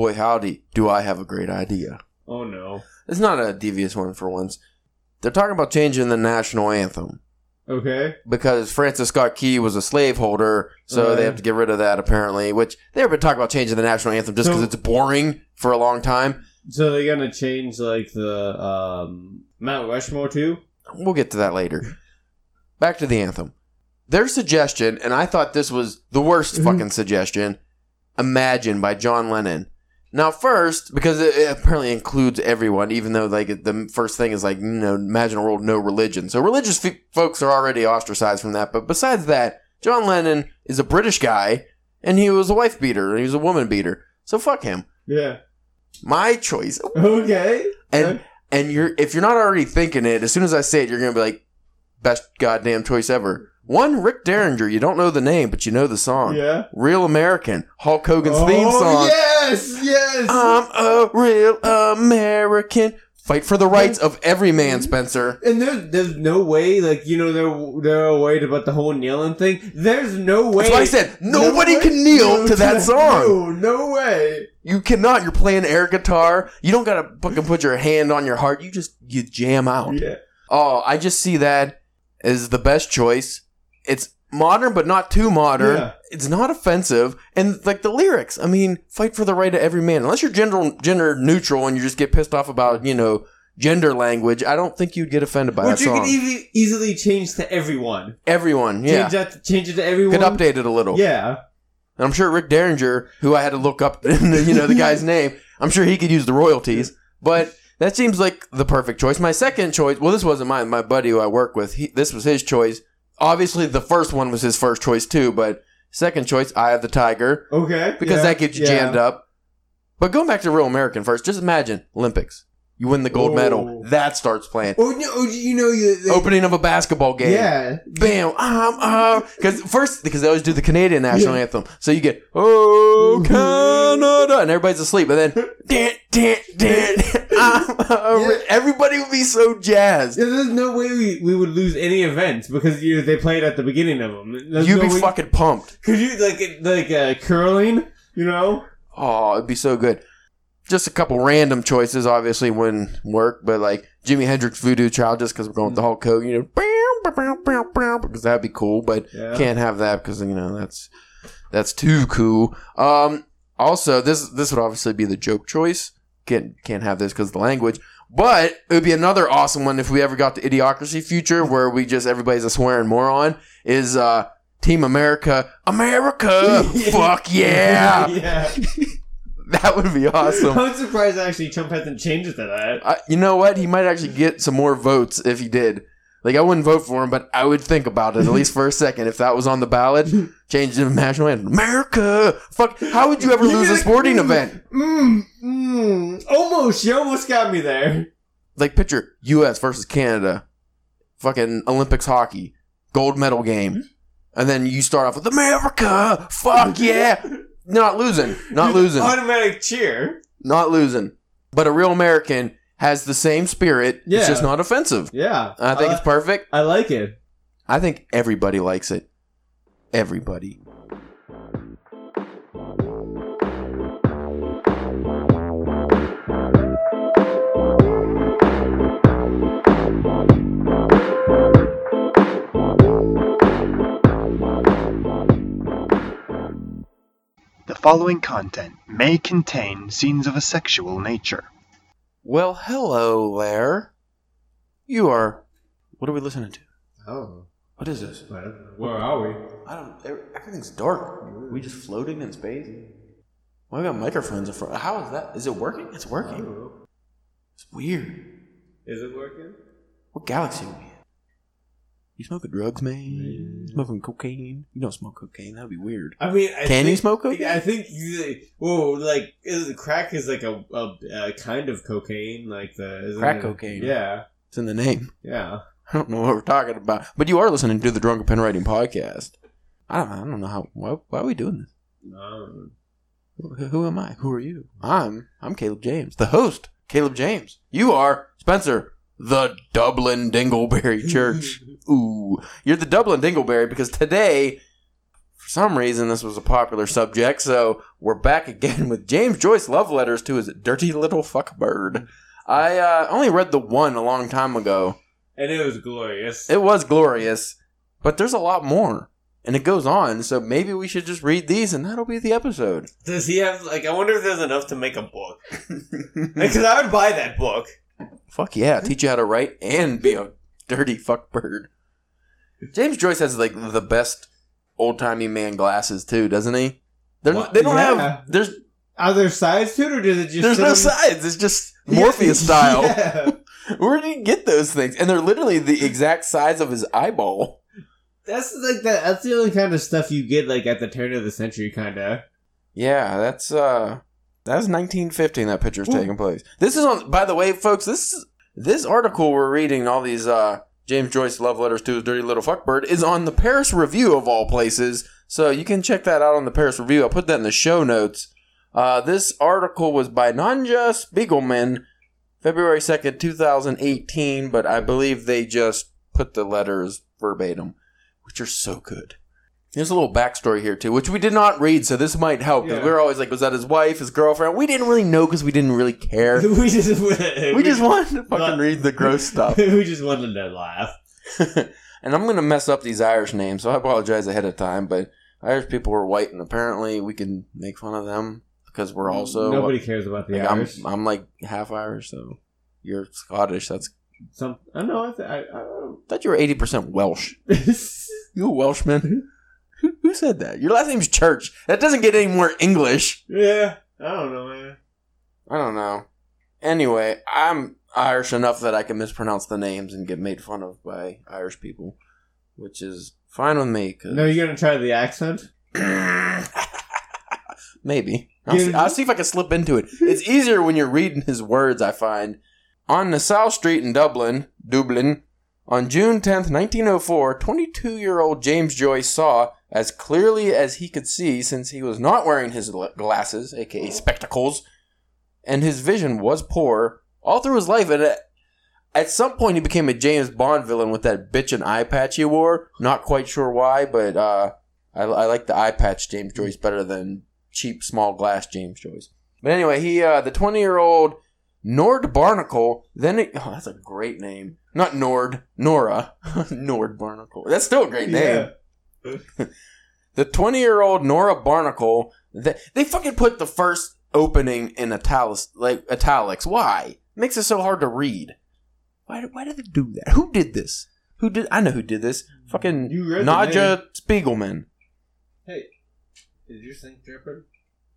boy howdy, do I have a great idea. Oh no. It's not a devious one for once. They're talking about changing the national anthem Okay. because Francis Scott Key was a slaveholder, so they have to get rid of that apparently. Which they've been talking about changing the national anthem just because So- it's boring for a long time. So they're gonna change like the um Mount Rushmore too? We'll get to that later. Back to the anthem. Their suggestion, and I thought this was the worst fucking suggestion, Imagine by John Lennon. Now, first, because it, apparently includes everyone, even though like the first thing is like you know, imagine a world no religion. So religious f- folks are already ostracized from that. But besides that, John Lennon is a British guy, and he was a wife beater, and he was a woman beater. So fuck him. Yeah. My choice. Okay. And and you're if you're not already thinking it, as soon as I say it, you're gonna be like, best goddamn choice ever. One, Rick Derringer. You don't know the name, but you know the song. yeah. Real American. Hulk Hogan's oh, theme song. Yes, yes. I'm a real American. Fight for the rights of every man, Spencer. and there's there's no way, like you know, they're they're worried about the whole kneeling thing. There's no way. That's why I said nobody way- can kneel no, to that song. No, no way. You cannot. You're playing air guitar. You don't gotta fucking put your hand on your heart. You just you jam out. Yeah. Oh, I just see that as the best choice. It's modern, but not too modern. Yeah. It's not offensive, and like the lyrics. I mean, fight for the right of every man. Unless you're gender gender neutral and you just get pissed off about you know gender language, I don't think you'd get offended by Which that you song. could easily easily change to everyone. Everyone, yeah, Change that. Change it to everyone. could update it a little. Yeah. And I'm sure Rick Derringer, who I had to look up, you know, the guy's name, I'm sure he could use the royalties. But that seems like the perfect choice. My second choice, well, this wasn't mine. My buddy who I work with, he, this was his choice. Obviously, the first one was his first choice too, but second choice, Eye of the Tiger, Okay. because yeah, that gets you yeah. jammed up. But going back to Real American first, just imagine Olympics. You win the gold Oh. medal. That starts playing. Oh, no, oh, you know you. the- Opening of a basketball game. Yeah. Bam, um, um, because first, because they always do the Canadian national Yeah. anthem, so you get oh Canada, and everybody's asleep, and then dan, dan, dan, um, uh, Yeah. everybody would be so jazzed. Yeah, there's no way we, we would lose any events because you know, they played at the beginning of them. There's You'd no be fucking pumped. Could you like like uh, curling? You know? Oh, it'd be so good. Just a couple random choices, obviously wouldn't work, but like Jimi Hendrix Voodoo Child, just because we're going with the Hulk Hogan, you know, because that'd be cool, but Yeah. can't have that because you know that's that's too cool. Um, also, this this would obviously be the joke choice. Can't can't have this because of the language. But it would be another awesome one if we ever got the Idiocracy future where we just everybody's a swearing moron. Is uh, Team America America? Fuck yeah! yeah. That would be awesome. I'm surprised actually Trump hasn't changed it to that. I, you know what? He might actually get some more votes if he did. Like I wouldn't vote for him, but I would think about it at least for a second if that was on the ballot. Change the national anthem. America. Fuck. How would you ever lose a sporting event? Mm, mm, almost. You almost got me there. Like picture U.S. versus Canada, fucking Olympics hockey, gold medal game, and then you start off with America. Fuck yeah. Not losing. Not losing. Automatic cheer. Not losing. But a real American has the same spirit. Yeah. It's just not offensive. Yeah. I think it's perfect. I like it. I think everybody likes it. Everybody. Following content may contain scenes of a sexual nature. Well, hello there. You are. What are we listening to? Oh. What is this? Where are we? I don't. Everything's dark. Are we just floating in space? Well, I got microphones in front. How is that? Is it working? It's working. Oh. It's weird. Is it working? What galaxy are we in? You smoking drugs, man? Smoking cocaine? You don't smoke cocaine. That'd be weird. I mean, I Can you smoke cocaine? I think. Whoa, like is crack is like a, a, a kind of cocaine, like the Crack it? cocaine. Yeah, It's in the name. yeah. I don't know what we're talking about. But you are listening to the Drunken Pen Writing Podcast. I don't, I don't know how. Why, why are we doing this? Um, Who, who am I? Who are you? I'm I'm Caleb James, the host. Caleb James. You are Spencer, the Dublin Dingleberry Church. Ooh, you're the Dublin Dingleberry because today, for some reason, this was a popular subject, so we're back again with James Joyce love letters to his dirty little fuck bird. I uh, only read the one a long time ago. And it was glorious. It was glorious, but there's a lot more. And it goes on, so maybe we should just read these and that'll be the episode. Does he have like? I wonder if there's enough to make a book. Because I would buy that book. Fuck yeah, teach you how to write and be a dirty fuck bird. James Joyce has like the best old timey man glasses too, doesn't he? They're, they don't Yeah. have there's Are there sides to it, or does it just? there's no sides. It's just Morpheus style. Yeah. Where did he get those things? And they're literally the exact size of his eyeball. That's like the that's the only kind of stuff you get like at the turn of the century, kind of. Yeah, that's uh that's 1915 that picture's Ooh. taking place. This is on by the way, folks, this is, this article we're reading all these uh James Joyce love letters to his dirty little fuckbird is on the Paris Review of all places. So you can check that out on the Paris Review. I'll put that in the show notes. Uh, this article was by Nadja Spiegelman, February 2nd, 2018, but I believe they just put the letters verbatim, which are so good. There's a little backstory here too, which we did not read, so this might help. 'cause Yeah. we were always like, was that his wife, his girlfriend? We didn't really know because we didn't really care. we just we just wanted to fucking read the gross stuff. we just wanted to laugh. and I'm gonna mess up these Irish names, so I apologize ahead of time. But Irish people are white, and apparently we can make fun of them because we're also uh, nobody cares about the like, I'm, Irish. I'm like half Irish, so you're Scottish. That's Some I know. I, th- I, I you were eighty percent Welsh. You a Welshman? Who, who said that? Your last name's Church. That doesn't get any more English. yeah, I don't know, man. I don't know. Anyway, I'm Irish enough that I can mispronounce the names and get made fun of by Irish people, which is fine with me. 'cause- No, you're gonna try the accent. Maybe. I'll see, I'll see if I can slip into it. It's easier when you're reading his words, I find. On Nassau Street in Dublin, Dublin, on June 10th, 1904, 22 year old James Joyce saw, as clearly as he could see since he was not wearing his glasses, aka spectacles, and his vision was poor all through his life. And at, some point, he became a James Bond villain with that bitchin' eye patch he wore. Not quite sure why, but uh, I, I like the eye patch James Joyce better than cheap small glass James Joyce. But anyway, he uh, the 20 year old Nord Barnacle. Then it, oh, that's a great name. Not Nord, Nora. Nord Barnacle. That's still a great name. The 20 year old Nora Barnacle. They, they fucking put the first opening in italics, like italics. Why? makes it so hard to read. Why? Why did they do that? Who did this? Who did? I know who did this. Fucking You Nadja Spiegelman. Hey, did you think dripping?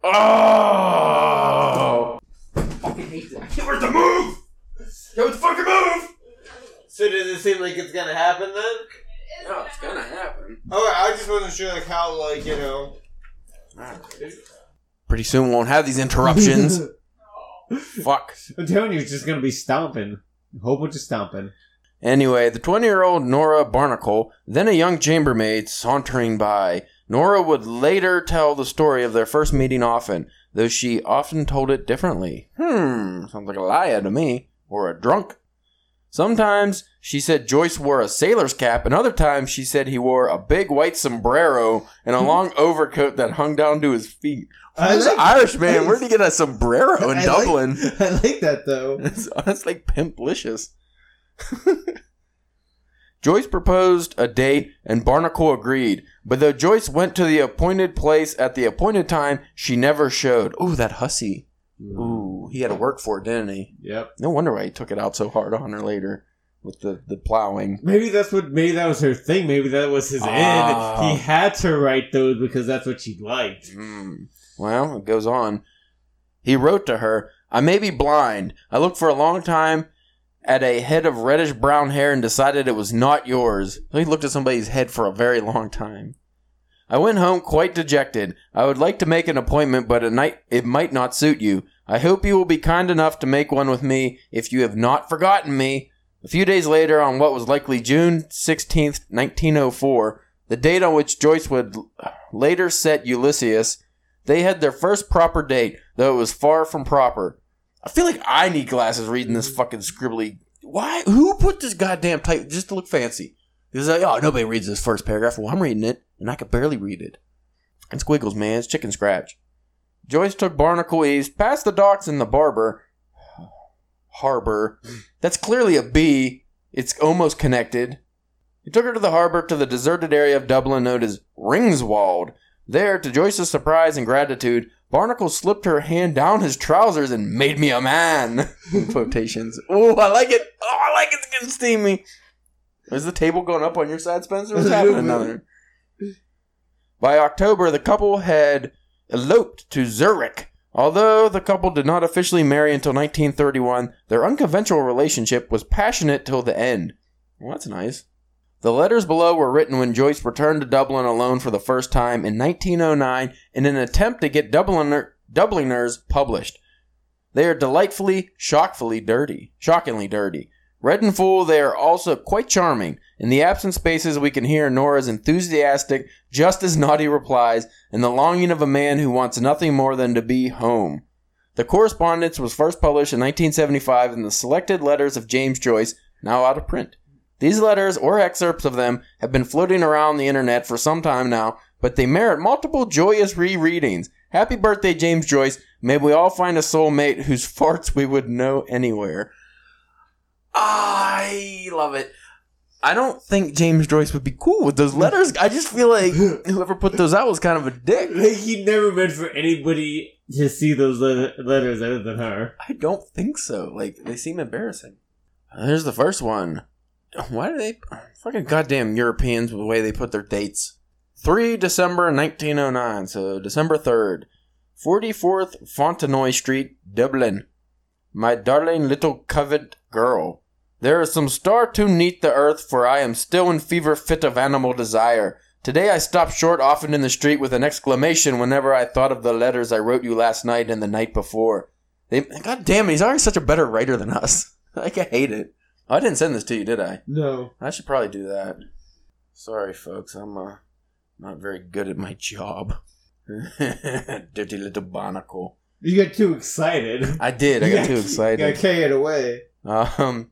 Oh! fucking hate that. I can't wait to move! Yo, the fucking move! So does it seem like it's gonna happen then? No, it's gonna happen. Oh, I just wasn't sure like how like you know. Pretty soon we won't have these interruptions. Fuck. I'm telling you, it's just gonna be stomping. A whole bunch of stomping. Anyway, the 20 year old Nora Barnacle, then a young chambermaid sauntering by. Nora would later tell the story of their first meeting often, though she often told it differently. Hmm, sounds like a liar to me. Or a drunk. Sometimes she said Joyce wore a sailor's cap, and other times she said he wore a big white sombrero and a mm-hmm. long overcoat that hung down to his feet. Who's like- an Irish man? Where'd he get a sombrero in I like- Dublin? I like that though. That's, that's like pimplicious. Joyce proposed a date and Barnacle agreed, but though Joyce went to the appointed place at the appointed time, she never showed. Ooh, that hussy. Mm. Ooh, he had to work for it, didn't he? Yep. No wonder why he took it out so hard on her later with the, the plowing. Maybe that's what. Maybe that was her thing. Maybe that was his Ah. end. He had to write those because that's what she liked. Hmm. Well, it goes on. He wrote to her, I may be blind. I looked for a long time at a head of reddish brown hair and decided it was not yours. So he looked at somebody's head for a very long time. I went home quite dejected. I would like to make an appointment, but at night it might not suit you. I hope you will be kind enough to make one with me if you have not forgotten me. A few days later, on what was likely June 16th, 1904, the date on which Joyce would later set Ulysses, they had their first proper date, though it was far from proper. I feel like I need glasses reading this fucking scribbly. Why? Who put this goddamn type just to look fancy? He's like, oh, nobody reads this first paragraph. Well, I'm reading it, and I could barely read it. It's Squiggles, man. It's chicken scratch. Joyce took Barnacle East past the docks and the barber. Harbor. That's clearly a B. It's almost connected. He took her to the harbor to the deserted area of Dublin known as Ringsend. There, to Joyce's surprise and gratitude, Barnacle slipped her hand down his trousers and made me a man. Quotations. Oh, I like it. Oh, I like it. It's getting steamy. Is the table going up on your side, Spencer? What's happening down there? By October, the couple had eloped to Zurich. Although the couple did not officially marry until 1931, their unconventional relationship was passionate till the end. Well, that's nice. The letters below were written when Joyce returned to Dublin alone for the first time in 1909 in an attempt to get Dubliner, Dubliners published. They are delightfully, shockfully dirty, shockingly dirty. Read and full, they are also quite charming. In the absent spaces, we can hear Nora's enthusiastic, just as naughty replies, and the longing of a man who wants nothing more than to be home. The correspondence was first published in 1975 in the Selected Letters of James Joyce, now out of print. These letters, or excerpts of them, have been floating around the internet for some time now, but they merit multiple joyous rereadings. Happy birthday, James Joyce. May we all find a soulmate whose farts we would know anywhere. I love it. I don't think James Joyce would be cool with those letters. I just feel like whoever put those out was kind of a dick. Like, he never meant for anybody to see those le- letters other than her. I don't think so. Like they seem embarrassing. Uh, here's the first one. Why do they fucking goddamn Europeans with the way they put their dates? 3 December 1909, so December 3rd. 44th Fontenoy Street, Dublin. My darling little covet girl. There is some star too neat the earth, for I am still in fever fit of animal desire. Today I stopped short often in the street with an exclamation whenever I thought of the letters I wrote you last night and the night before. They, God damn it, he's already such a better writer than us. like, I hate it. Oh, I didn't send this to you, did I? No. I should probably do that. Sorry, folks. I'm uh, not very good at my job. Dirty little barnacle. You got too excited. I did. I got too You got excited. carried away. Um.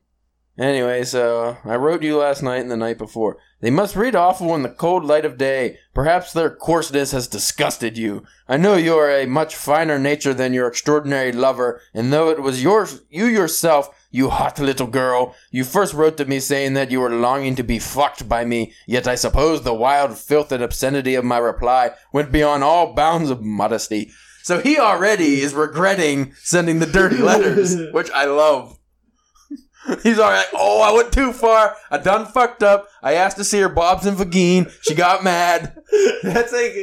Anyway, so I wrote you last night and the night before. They must read awful in the cold light of day. Perhaps their coarseness has disgusted you. I know you are a much finer nature than your extraordinary lover, and though it was your you yourself, you hot little girl, you first wrote to me saying that you were longing to be fucked by me, yet I suppose the wild filth and obscenity of my reply went beyond all bounds of modesty. So he already is regretting sending the dirty letters, which I love. He's already like, oh, I went too far. I done fucked up. I asked to see her Bob's and Vagine. She got mad. that's like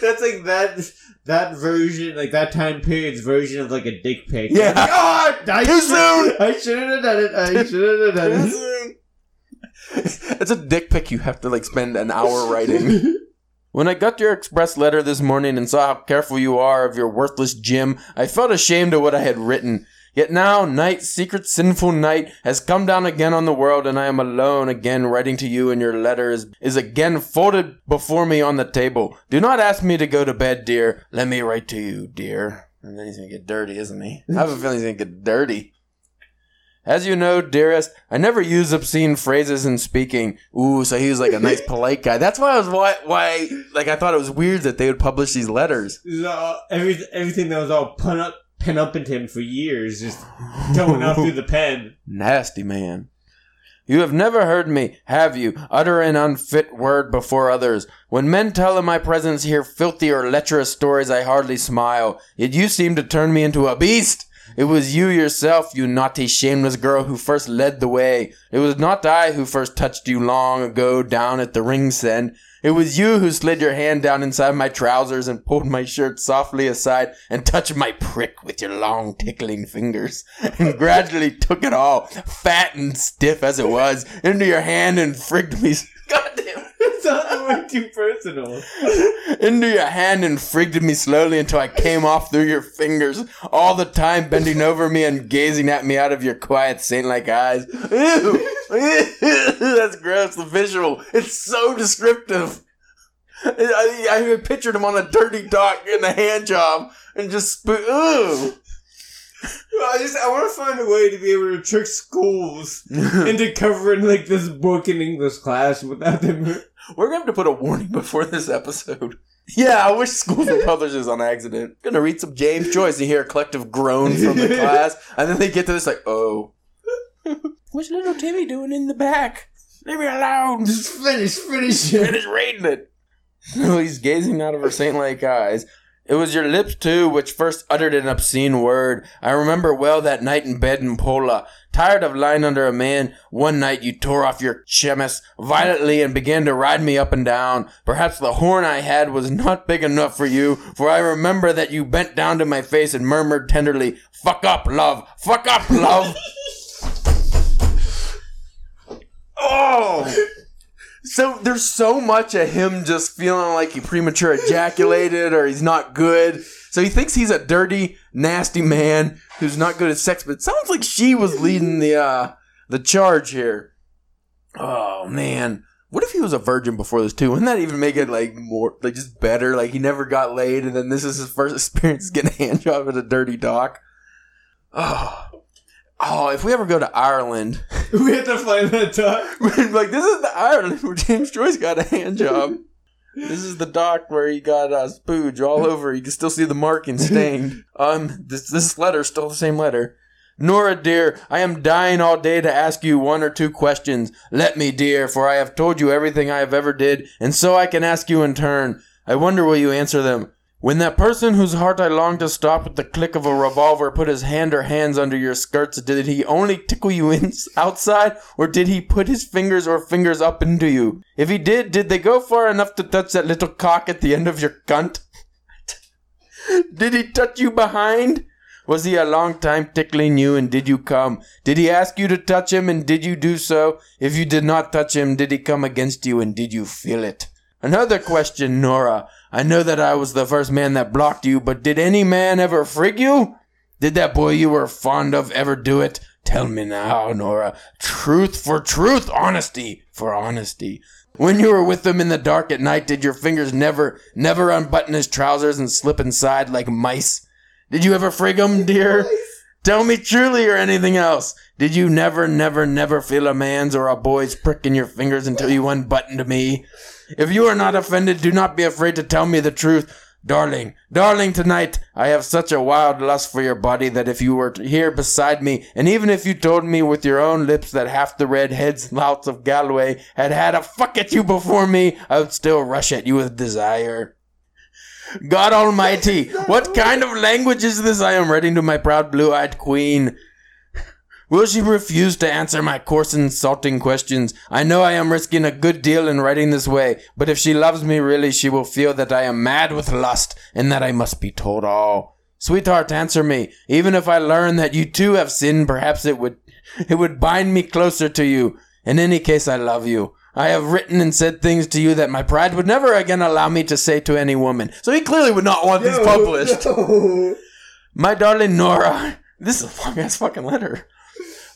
that's like that that version, like that time period's version of like a dick pic. Yeah. Like, oh, I Too soon. I shouldn't have done it. I shouldn't have done it. it's a dick pic you have to like spend an hour writing. When I got your express letter this morning and saw how careful you are of your worthless Jim, I felt ashamed of what I had written. Yet now, night, secret sinful night, has come down again on the world, and I am alone again writing to you, and your letter is, is again folded before me on the table. Do not ask me to go to bed, dear. Let me write to you, dear. And then he's gonna get dirty, isn't he? I have a feeling he's gonna get dirty. As you know, dearest, I never use obscene phrases in speaking. Ooh, so he was like a nice, polite guy. That's why I was why why like I thought it was weird that they would publish these letters. All- every, everything that was all pun up, pen up into him for years, just going out through the pen. Nasty man. You have never heard me, have you, utter an unfit word before others. When men tell in my presence here filthy or lecherous stories, I hardly smile. Yet you seem to turn me into a beast. It was you yourself, you naughty, shameless girl, who first led the way. It was not I who first touched you long ago down at the Ringsend. It was you who slid your hand down inside my trousers and pulled my shirt softly aside and touched my prick with your long tickling fingers and gradually took it all, fat and stiff as it was, into your hand and frigged me. Goddamn. It sounds way too personal. into your hand and frigged me slowly until I came off through your fingers, all the time bending over me and gazing at me out of your quiet saint-like eyes. Ew! That's gross. The visual. It's so descriptive. I, I, I pictured him on a dirty dock getting a hand job and just spo- Ooh. I just I want to find a way to be able to trick schools into covering like this book in English class without them. We're going to have to put a warning before this episode. Yeah, I wish schools would publish this on accident. Gonna read some James Joyce. You hear a collective groan from the class, and then they get to this like, oh, what's little Timmy doing in the back? Leave me alone. Just finish, finish it. Finish reading it. No, he's gazing out of her saint-like eyes. It was your lips too which first uttered an obscene word. I remember well that night in bed in Pola. Tired of lying under a man, one night you tore off your chemise violently and began to ride me up and down. Perhaps the horn I had was not big enough for you, for I remember that you bent down to my face and murmured tenderly, Fuck up, love! Fuck up, love! oh! So there's so much of him just feeling like he premature ejaculated or he's not good. So he thinks he's a dirty, nasty man who's not good at sex, but sounds like she was leading the uh the charge here. Oh man. What if he was a virgin before this too? Wouldn't that even make it like more like just better? Like he never got laid and then this is his first experience getting a hand job at a dirty dock. Oh. Oh, if we ever go to Ireland, we have to find that doc. like this is the Ireland where James Joyce got a hand job. This is the dock where he got uh, spooge all over. You can still see the marking stained. Um, this this letter's still the same letter. Nora, dear, I am dying all day to ask you one or two questions. Let me, dear, for I have told you everything I have ever did, and so I can ask you in turn. I wonder will you answer them. When that person whose heart I longed to stop with the click of a revolver put his hand or hands under your skirts, did he only tickle you in, outside, or did he put his fingers or fingers up into you? If he did, did they go far enough to touch that little cock at the end of your cunt? did he touch you behind? Was he a long time tickling you and did you come? Did he ask you to touch him and did you do so? If you did not touch him, did he come against you and did you feel it? Another question, Nora. I know that I was the first man that blocked you, but did any man ever frig you? Did that boy you were fond of ever do it? Tell me now, Nora. Truth for truth, honesty for honesty. When you were with him in the dark at night, did your fingers never, never unbutton his trousers and slip inside like mice? Did you ever frig him, dear? Tell me truly or anything else. Did you never, never, never feel a man's or a boy's prick in your fingers until you unbuttoned me? If you are not offended, do not be afraid to tell me the truth. Darling, darling, tonight I have such a wild lust for your body that if you were here beside me, and even if you told me with your own lips that half the red heads louts of Galway had had a fuck at you before me, I would still rush at you with desire. God Almighty, what kind of language is this I am writing to my proud blue-eyed queen? Will she refuse to answer my coarse insulting questions? I know I am risking a good deal in writing this way, but if she loves me really, she will feel that I am mad with lust and that I must be told all. Sweetheart, answer me. Even if I learn that you too have sinned, perhaps it would, it would bind me closer to you. In any case, I love you. I have written and said things to you that my pride would never again allow me to say to any woman. So he clearly would not want these published. No. My darling Nora, this is a long ass fucking letter.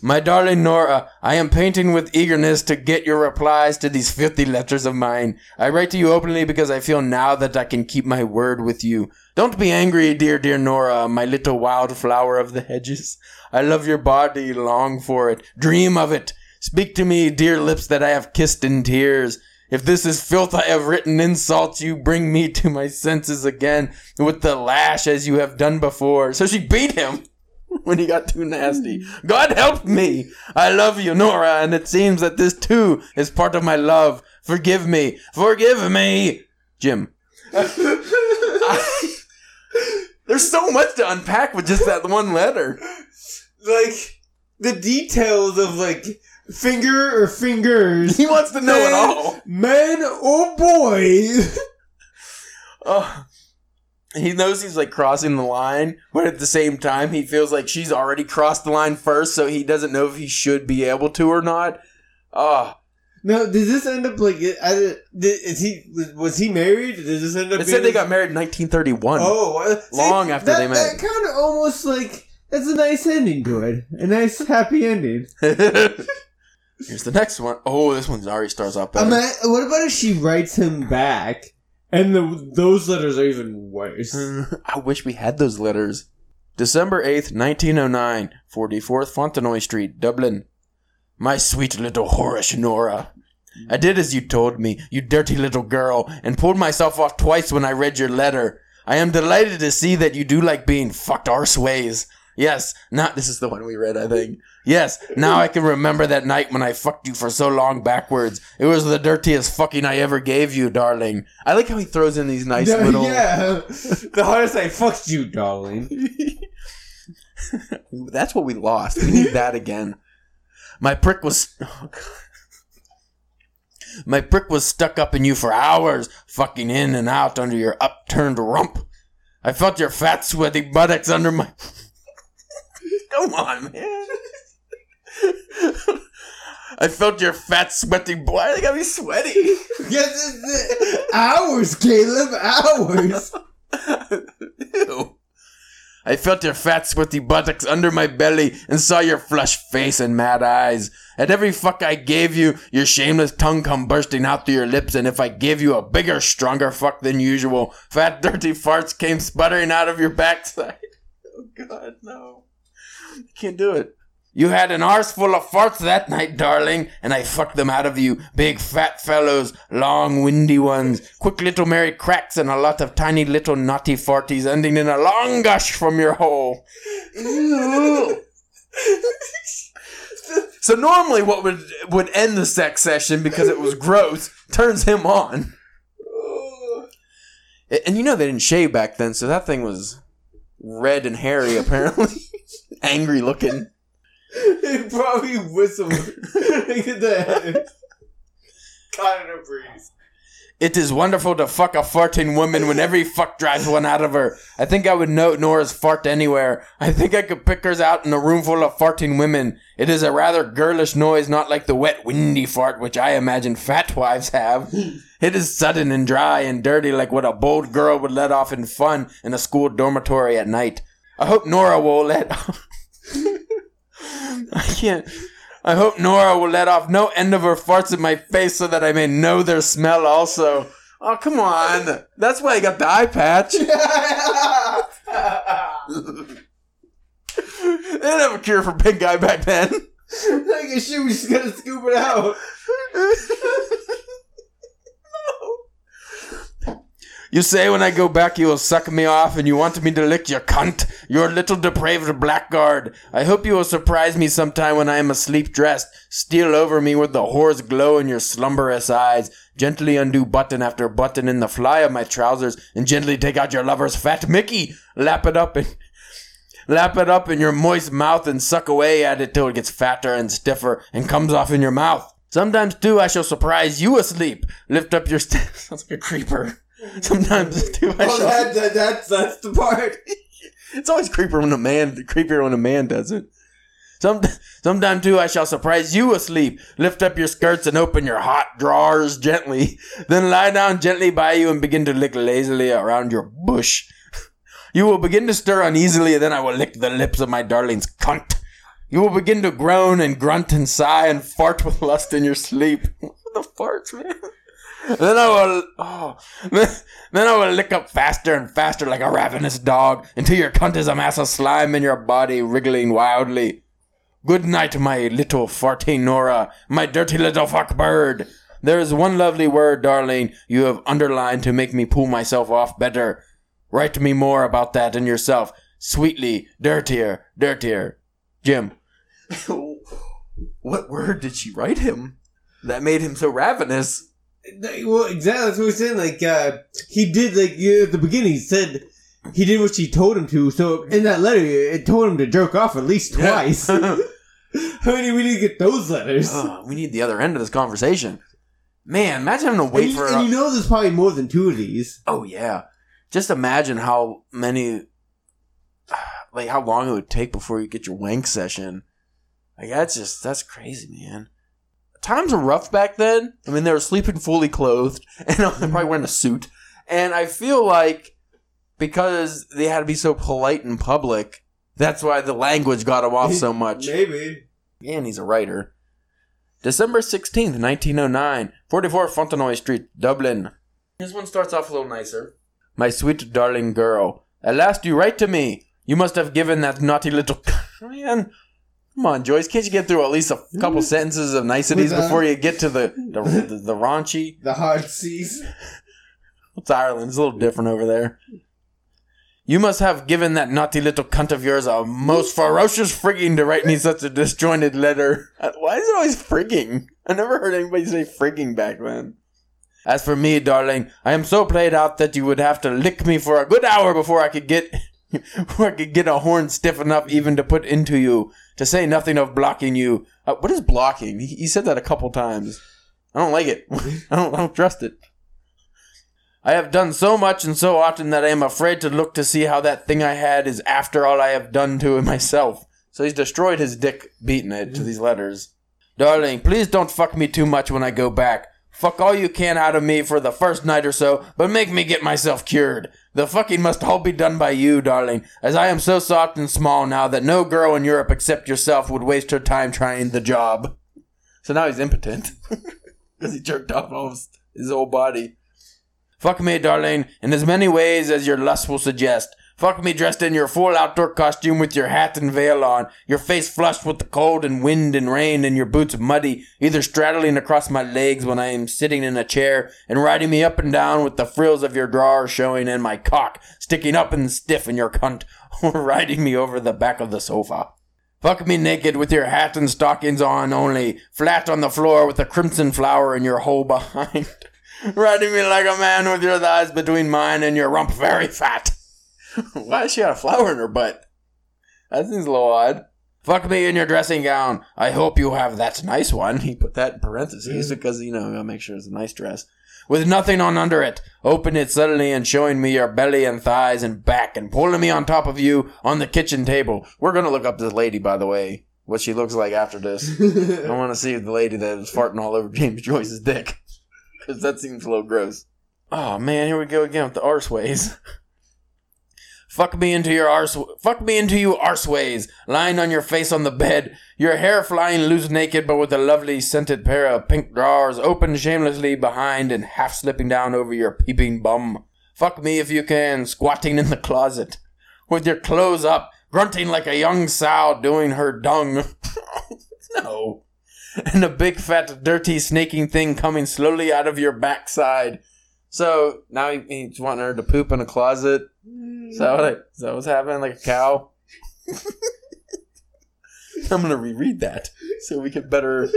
My darling Nora, I am painting with eagerness to get your replies to these filthy letters of mine. I write to you openly because I feel now that I can keep my word with you. Don't be angry, dear, dear Nora, my little wild flower of the hedges. I love your body, long for it, dream of it. Speak to me, dear lips that I have kissed in tears. If this is filth I have written insults, you bring me to my senses again with the lash as you have done before. So she beat him when he got too nasty. God help me! I love you, Nora, and it seems that this too is part of my love. Forgive me! Forgive me! Jim. I- there's so much to unpack with just that one letter. Like the details of like finger or fingers. He wants to know it all. Man or boy. Oh. He knows he's like crossing the line, but at the same time, he feels like she's already crossed the line first, so he doesn't know if he should be able to or not. Oh, Now, did this end up like? I, did, is he was he married? Did this end up? it said they got married in 1931. Oh, Long after that, they met. That kind of almost like that's a nice ending to it. A nice happy ending. Here's the next one. Oh, this one already starts off better. Ima- what about if she writes him back, and the, those letters are even worse? I wish we had those letters. December 8th, 1909, 44th Fontenoy Street, Dublin. My sweet little whorish Nora. I did as you told me, you dirty little girl, and pulled myself off twice when I read your letter. I am delighted to see that you do like being fucked arse ways. Yes, not this is the one we read, I think. Yes, now I can remember that night when I fucked you for so long backwards. It was the dirtiest fucking I ever gave you, darling. I like how he throws in these nice Yeah, little. yeah. The hardest I fucked you, darling. That's what we lost. We need that again. My prick was. oh, My prick was stuck up in you for hours, fucking in and out under your upturned rump. I felt your fat, sweaty buttocks under my. Come on, man. I felt your fat, sweaty. Why they got me sweaty? Yes, it's, uh, hours, Caleb, hours. Ew. I felt your fat, sweaty buttocks under my belly and saw your flushed face and mad eyes. At every fuck I gave you, your shameless tongue come bursting out through your lips, and if I gave you a bigger, stronger fuck than usual, fat, dirty farts came sputtering out of your backside. Oh God, no. I can't do it. You had an arse full of farts that night, darling, and I fucked them out of you. Big fat fellows, long windy ones, quick little merry cracks, and a lot of tiny little naughty farties ending in a long gush from your hole. so normally what would would end the sex session because it was gross turns him on. And you know they didn't shave back then, so that thing was red and hairy apparently. Angry looking. He probably whistled. Look at that. Caught in a breeze. It is wonderful to fuck a farting woman when every fuck drives one out of her. I think I would know Nora's fart anywhere. I think I could pick hers out in a room full of farting women. It is a rather girlish noise, not like the wet, windy fart which I imagine fat wives have. It is sudden and dry and dirty like what a bold girl would let off in fun in a school dormitory at night. I hope Nora will let. I can't. I hope Nora will let off no end of her farts in my face so that I may know their smell also. Oh, come on. That's why I got the eye patch. they didn't have a cure for pink eye back then. like she was just gonna scoop it out. You say when I go back you will suck me off and you want me to lick your cunt, your little depraved blackguard. I hope you will surprise me sometime when I am asleep dressed, steal over me with the whore's glow in your slumberous eyes, gently undo button after button in the fly of my trousers, and gently take out your lover's fat Mickey, lap it up and lap it up in your moist mouth and suck away at it till it gets fatter and stiffer and comes off in your mouth. Sometimes too I shall surprise you asleep, lift up your st- sounds like a creeper. Sometimes too I Oh, shall that, that, that's, that's the part. it's always creeper when a man creepier when a man does it. Some sometime too I shall surprise you asleep. Lift up your skirts and open your hot drawers gently. Then lie down gently by you and begin to lick lazily around your bush. You will begin to stir uneasily, and then I will lick the lips of my darling's cunt. You will begin to groan and grunt and sigh and fart with lust in your sleep. The farts, man? Then I will, oh, then, then I will lick up faster and faster like a ravenous dog until your cunt is a mass of slime in your body wriggling wildly. Good night, my little farting Nora, my dirty little fuck bird. There is one lovely word, darling, you have underlined to make me pull myself off better. Write me more about that and yourself. Sweetly, dirtier, dirtier. Jim. what word did she write him that made him so ravenous? Well, exactly. That's what we're saying. Like, uh, he did, like, you know, at the beginning, he said he did what she told him to. So, in that letter, it told him to jerk off at least twice. How many we need to get those letters? Oh, we need the other end of this conversation. Man, imagine having to wait and, you, for. and you know there's probably more than two of these. oh yeah, just imagine how many, like how long it would take before you get your wank session. Like that's just that's crazy, man. Times were rough back then. I mean, they were sleeping fully clothed, and they're probably wearing a suit. And I feel like because they had to be so polite in public, that's why the language got them off so much. Maybe. And he's a writer. December 16th, 1909, 44 Fontenoy Street, Dublin. This one starts off a little nicer. My sweet darling girl, at last you write to me. You must have given that naughty little man. Come on, Joyce. Can't you get through at least a couple sentences of niceties Without- before you get to the the, the, the raunchy? The hard C's. What's Ireland? It's a little different over there. You must have given that naughty little cunt of yours a most ferocious frigging to write me such a disjointed letter. Uh, Why is it always frigging? I never heard anybody say frigging back then. As for me, darling, I am so played out that you would have to lick me for a good hour before I could get before I could get a horn stiff enough even to put into you. To say nothing of blocking you. Uh, what is blocking? He, he said that a couple times. I don't like it. I don't. I don't trust it. I have done so much and so often that I am afraid to look to see how that thing I had is after all I have done to it myself. So he's destroyed his dick beating it to these letters. Darling, please don't fuck me too much when I go back. Fuck all you can out of me for the first night or so, but make me get myself cured. The fucking must all be done by you, darling, as I am so soft and small now that no girl in Europe except yourself would waste her time trying the job. So now he's impotent. Because he jerked off all his, whole body. Fuck me, darling, in as many ways as your lust will suggest. Fuck me dressed in your full outdoor costume with your hat and veil on, your face flushed with the cold and wind and rain, and your boots muddy, either straddling across my legs when I am sitting in a chair, and riding me up and down with the frills of your drawers showing and my cock sticking up and stiff in your cunt, or riding me over the back of the sofa. Fuck me naked with your hat and stockings on only, flat on the floor with a crimson flower in your hole behind. Riding me like a man with your thighs between mine and your rump very fat. Why has she got a flower in her butt? That seems a little odd. Fuck me in your dressing gown. I hope you have that nice one. He put that in parentheses mm-hmm. because, you know, gotta make sure it's a nice dress. With nothing on under it. Open it suddenly and showing me your belly and thighs and back and pulling me on top of you on the kitchen table. We're gonna look up this lady, by the way. What she looks like after this. I want to see the lady that was farting all over James Joyce's dick. Because that seems a little gross. Oh man, here we go again with the arseways. Fuck me into your arse. Fuck me into you arseways, lying on your face on the bed, your hair flying loose naked, but with a lovely scented pair of pink drawers open shamelessly behind and half slipping down over your peeping bum. Fuck me if you can, squatting in the closet, with your clothes up, grunting like a young sow doing her dung. no. And a big fat dirty snaking thing coming slowly out of your backside. So now he, he's wanting her to poop in a closet. Is that, what I, is that what's happening? Like a cow? I'm gonna reread that so we can better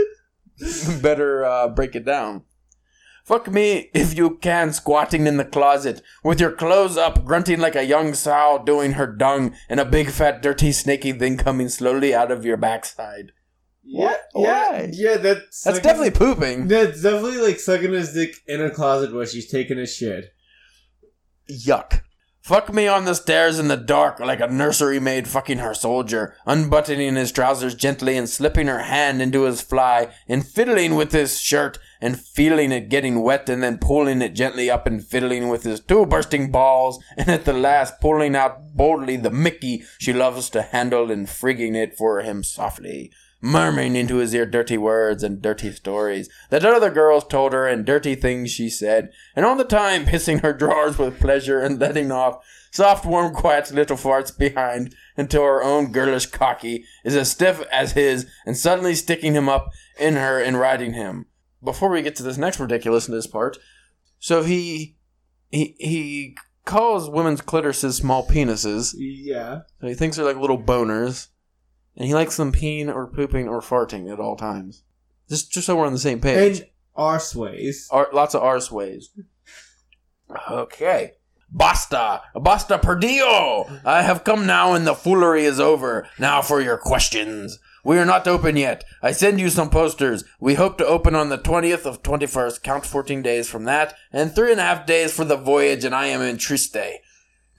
better uh, break it down. Fuck me if you can, squatting in the closet with your clothes up, grunting like a young sow doing her dung, and a big fat dirty snaky thing coming slowly out of your backside. Yeah, Why? yeah, yeah. That's That's definitely pooping. That's definitely like sucking his dick in a closet where she's taking a shit. Yuck. Fuck me on the stairs in the dark like a nursery maid fucking her soldier, unbuttoning his trousers gently and slipping her hand into his fly and fiddling with his shirt and feeling it getting wet and then pulling it gently up and fiddling with his two bursting balls and at the last pulling out boldly the Mickey she loves to handle and frigging it for him softly murmuring into his ear dirty words and dirty stories that other girls told her and dirty things she said, and all the time pissing her drawers with pleasure and letting off soft, warm, quiet little farts behind until her own girlish cocky is as stiff as his and suddenly sticking him up in her and riding him. Before we get to this next ridiculousness part, so he he he calls women's clitorises small penises. Yeah. So he thinks they're like little boners, and he likes them peeing or pooping or farting at all times. Just just so we're on the same page. And arseways. Ar- lots of arse ways. Okay. Basta! Basta per Dio! I have come now and the foolery is over. Now for your questions. We are not open yet. I send you some posters. We hope to open on the 20th of 21st. Count 14 days from that. And three and a half days for the voyage and I am in Trieste.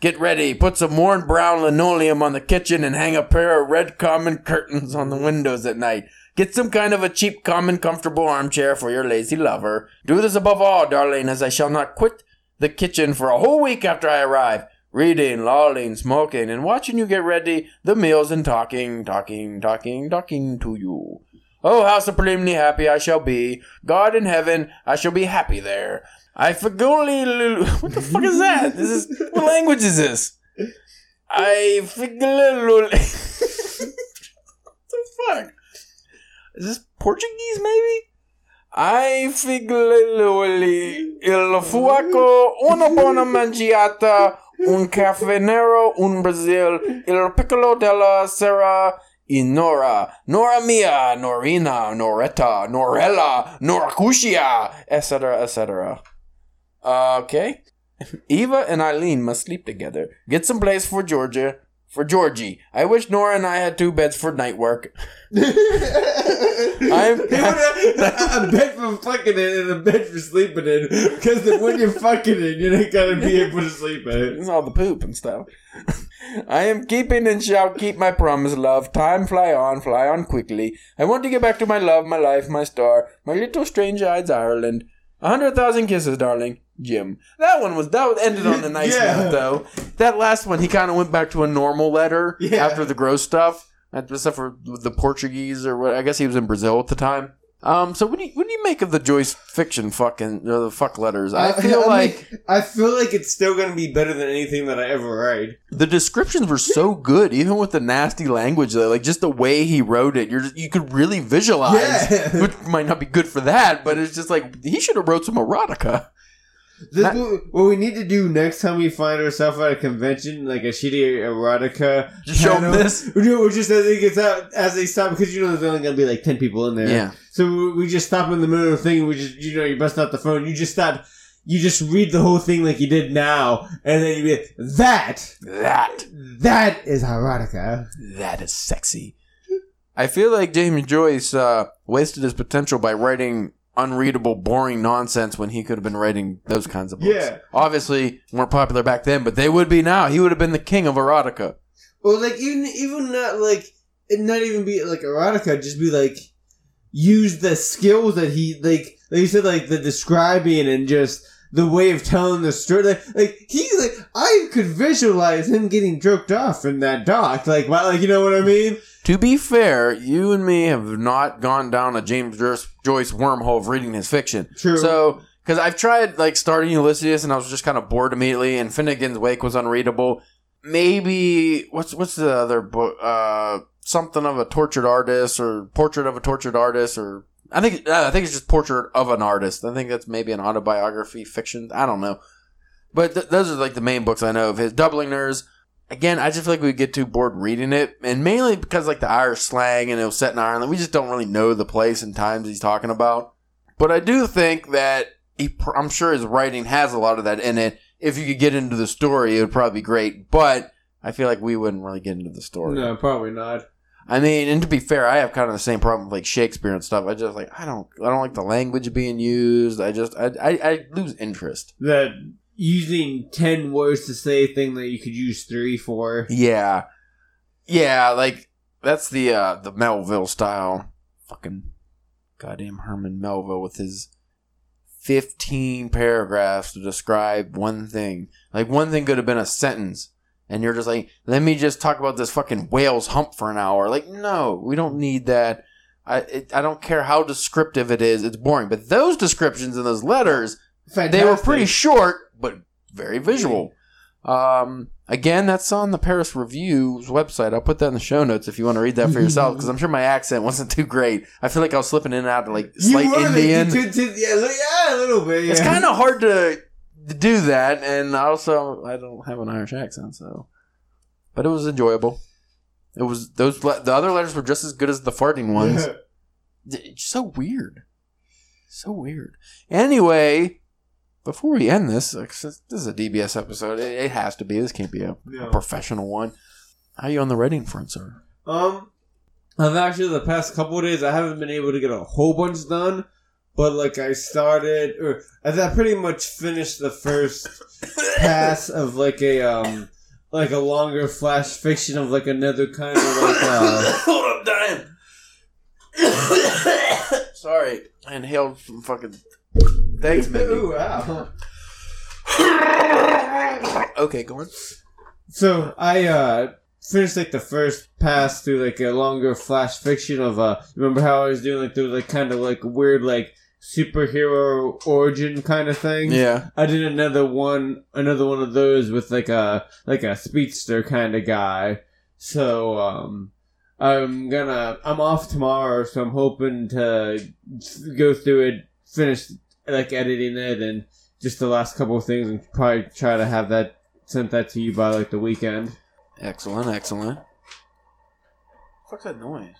Get ready. Put some worn brown linoleum on the kitchen and hang a pair of red common curtains on the windows at night. Get some kind of a cheap, common, comfortable armchair for your lazy lover. Do this above all, darling, as I shall not quit the kitchen for a whole week after I arrive. Reading, lolling, smoking, and watching you get ready the meals and talking, talking, talking, talking to you. Oh, how supremely happy I shall be. God in heaven, I shall be happy there. I figurely. What the fuck is that? This is what language is this? I figurely. what the fuck? Is this Portuguese, maybe? I figlili il fuoco, una buona mangiata, un caffè nero, un Brazil, il piccolo della sera, e Nora, Nora mia, Norina, Noretta, Norella, Noracushia, etc., etc. Okay. Eva and Eileen must sleep together. Get some place for Georgia. For Georgie. I wish Nora and I had two beds for night work. I'm a bed for fucking in and a bed for sleeping in. Because when you're fucking in, you ain't gonna be able to sleep in. It's all the poop and stuff. I am keeping and shall keep my promise, love. Time fly on, fly on quickly. I want to get back to my love, my life, my star, my little strange eyes Ireland. A hundred thousand kisses, darling. Jim. That one was that ended on a nice Yeah. note though. That last one, he kind of went back to a normal letter Yeah. after the gross stuff, except for the Portuguese or what. I guess he was in Brazil at the time. Um, so what do you what do you make of the Joyce fiction fucking uh, the fuck letters? I feel I like mean, I feel like it's still gonna be better than anything that I ever write. the descriptions were so good, even with the nasty language. Though, like just the way he wrote it, you're you could really visualize. Yeah. Which might not be good for that, but it's just like he should have wrote some erotica. This, what, what we need to do next time we find ourselves at a convention, like a shitty erotica. Just show 'em panel, this? We do it just as it gets out, as they stop, because you know there's only gonna be like ten people in there. Yeah. So we- we just stop in the middle of the thing. We just, you know, you bust out the phone. You just start. You just read the whole thing like you did now, and then you be like, that, That that is erotica. that is sexy. I feel like James Joyce uh, wasted his potential by writing unreadable, boring nonsense when he could have been writing those kinds of books. Yeah. Obviously, weren't popular back then, but they would be now. He would have been the king of erotica. Or like even even not like it not even be like erotica, just be like use the skills that he like like you said like the describing and just the way of telling the story like like he like I could visualize him getting jerked off in that dock like like you know what I mean To be fair, you and me have not gone down a James Joyce- wormhole of reading his fiction. True. So, because I've tried like starting Ulysses and I was just kind of bored immediately, and Finnegans Wake was unreadable. Maybe what's what's the other book? Uh, something of a tortured artist or Portrait of a Tortured Artist or I think uh, I think it's just Portrait of an Artist. I think that's maybe an autobiography fiction. I don't know. But th- those are like the main books I know of his. Dubliners, again, I just feel like we get too bored reading it, and mainly because like the Irish slang and it was set in Ireland, we just don't really know the place and times he's talking about. But I do think that he, I'm sure his writing has a lot of that in it. If you could get into the story, it would probably be great. But I feel like we wouldn't really get into the story. no probably not I mean, and to be fair, I have kind of the same problem with like Shakespeare and stuff. I just like I don't I don't like the language being used. I just I I, I lose interest. that using 10 words to say a thing that you could use three for Yeah. Yeah, like that's the uh the Melville style. Fucking goddamn Herman Melville with his 15 paragraphs to describe one thing. Like one thing could have been a sentence and you're just like, "Let me just talk about this fucking whale's hump for an hour." Like, no, we don't need that. I it, I don't care how descriptive it is. It's boring. But those descriptions in those letters Fantastic. they were pretty short, but very visual. Um, again, that's on the Paris Review's website. I'll put that in the show notes if you want to read that for yourself, because I'm sure my accent wasn't too great. I feel like I was slipping in and out of like slight Indian. yeah, li- yeah, a little bit. Yeah. It's kind of hard to, to do that, and also I don't have an Irish accent, so. But it was enjoyable. It was those le- the other letters were just as good as the farting ones. It's so weird. So weird. Anyway, before we end this, this is a DBS episode. It, it has to be. This can't be a, a professional one. How are you on the writing front, sir? Um, I've actually the past couple of days I haven't been able to get a whole bunch done, but like I started or I pretty much finished the first pass of like a um like a longer flash fiction of like another kind of like uh Hold up, dying. Sorry, I inhaled some fucking. Thanks, Mindy. Ooh, wow. okay, go on. So I uh finished like the first pass through like a longer flash fiction of uh remember how I was doing like through like kind of like weird like superhero origin kind of thing? Yeah. I did another one another one of those with like a like a speedster kind of guy. So um I'm gonna. I'm off tomorrow, so I'm hoping to go through it, finish like editing it, and just the last couple of things, and probably try to have that sent that to you by like the weekend. Excellent, excellent. What's that noise?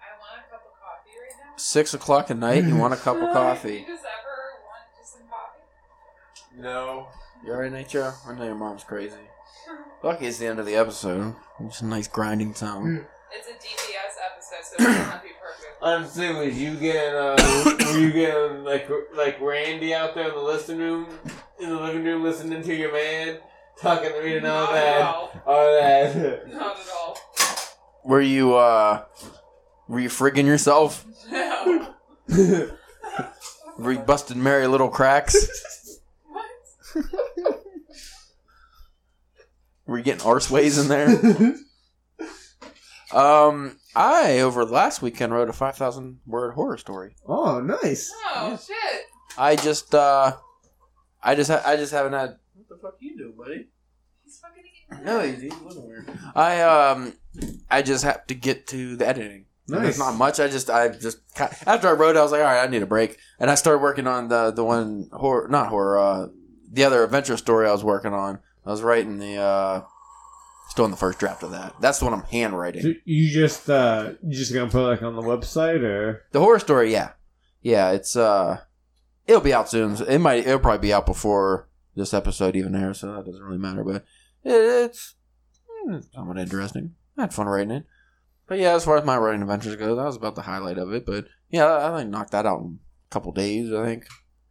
I want a cup of coffee right now. Six o'clock at night. You want a cup of Do coffee? you just ever want just some coffee? No. You alright, Nature? I know your mom's crazy. Lucky it's the end of the episode. It's a nice grinding sound. It's a DBS episode, so I'm saying, was you getting, uh, were you getting like like Randy out there in the listening room, in the living room, listening to your man talking to me and all Not that, all. all that. Not at all. Were you, uh, were you frigging yourself? No. Were you busting merry little cracks? What? Were you getting arseways in there? Um, I, over the last weekend, wrote a 5,000 word horror story. oh, nice. Oh Yeah. shit! I just, uh, I just, ha- I just haven't had. What the fuck you do, buddy? He's fucking eating. No, he's, he's living weird. I, um, I just have to get to the editing. Nice. It's not much. I just, I just ca- after I wrote, it, I was like, all right, I need a break, and I started working on the the one horror, not horror, uh, the other adventure story I was working on. I was writing the, uh, still in the first draft of that. That's the one I'm handwriting. So you just uh, you just gonna put it, like on the website or? The horror story, yeah, yeah. It's uh, it'll be out soon. It might, it'll probably be out before this episode even airs, so that doesn't really matter. But it, it's hmm, somewhat interesting. I had fun writing it. But yeah, as far as my writing adventures go, that was about the highlight of it. But yeah, I think knocked that out in a couple days. I think,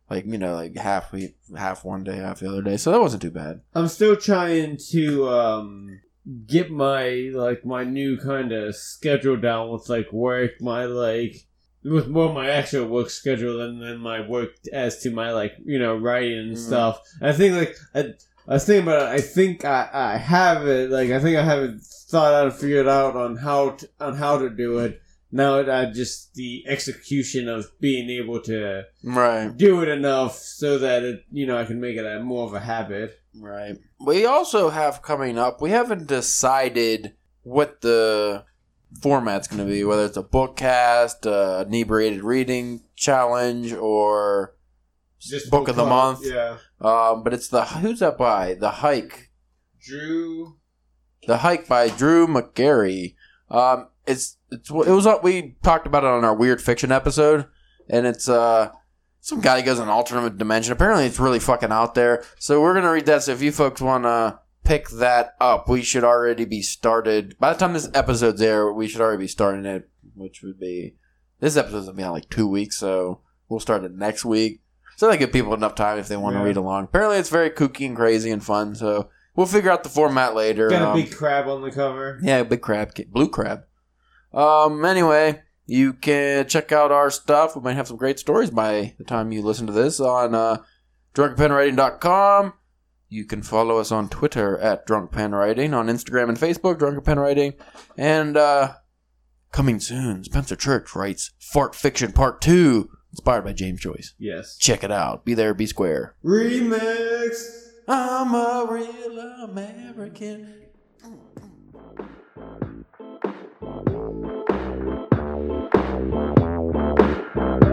like you know, like half week, half one day, half the other day. So that wasn't too bad. I'm still trying to um get my like my new kind of schedule down with like work, my like with more my actual work schedule than, than my work as to my like you know writing and Mhm. stuff. I think like I, I was thinking about it. I think I, I have it. Like I think I haven't thought out and figured out on how to, on how to do it. Now it, I just the execution of being able to Right. do it enough so that it you know I can make it a more of a habit. Right. We also have coming up, we haven't decided what the format's going to be, whether it's a book cast, a inebriated reading challenge, or. Just Book of the month. Yeah. Um, but it's the. Who's that by? The Hike. Drew. The Hike by Drew Magary. Um, it's, it's. It was. What we talked about it on our Weird Fiction episode, and it's. uh some guy goes in an alternate dimension. Apparently, it's really fucking out there. So we're gonna read that. So if you folks want to pick that up, we should already be started. By the time this episode's there, we should already be starting it, which would be this episode's gonna be on like two weeks. So we'll start it next week. So that give people enough time if they want to Yeah. read along. Apparently, it's very kooky and crazy and fun. So we'll figure out the format later. Got a Um, big crab on the cover. yeah, big crab, blue crab. Um. Anyway, you can check out our stuff. We might have some great stories by the time you listen to this on uh, drunkenpenwriting.com. You can follow us on Twitter at drunkpenwriting, on Instagram and Facebook, drunkenpenwriting, and uh, coming soon, Spencer Church writes Fart Fiction Part Two, inspired by James Joyce. Yes. Check it out. Be there, be square. Remix. I'm a real American. Bye.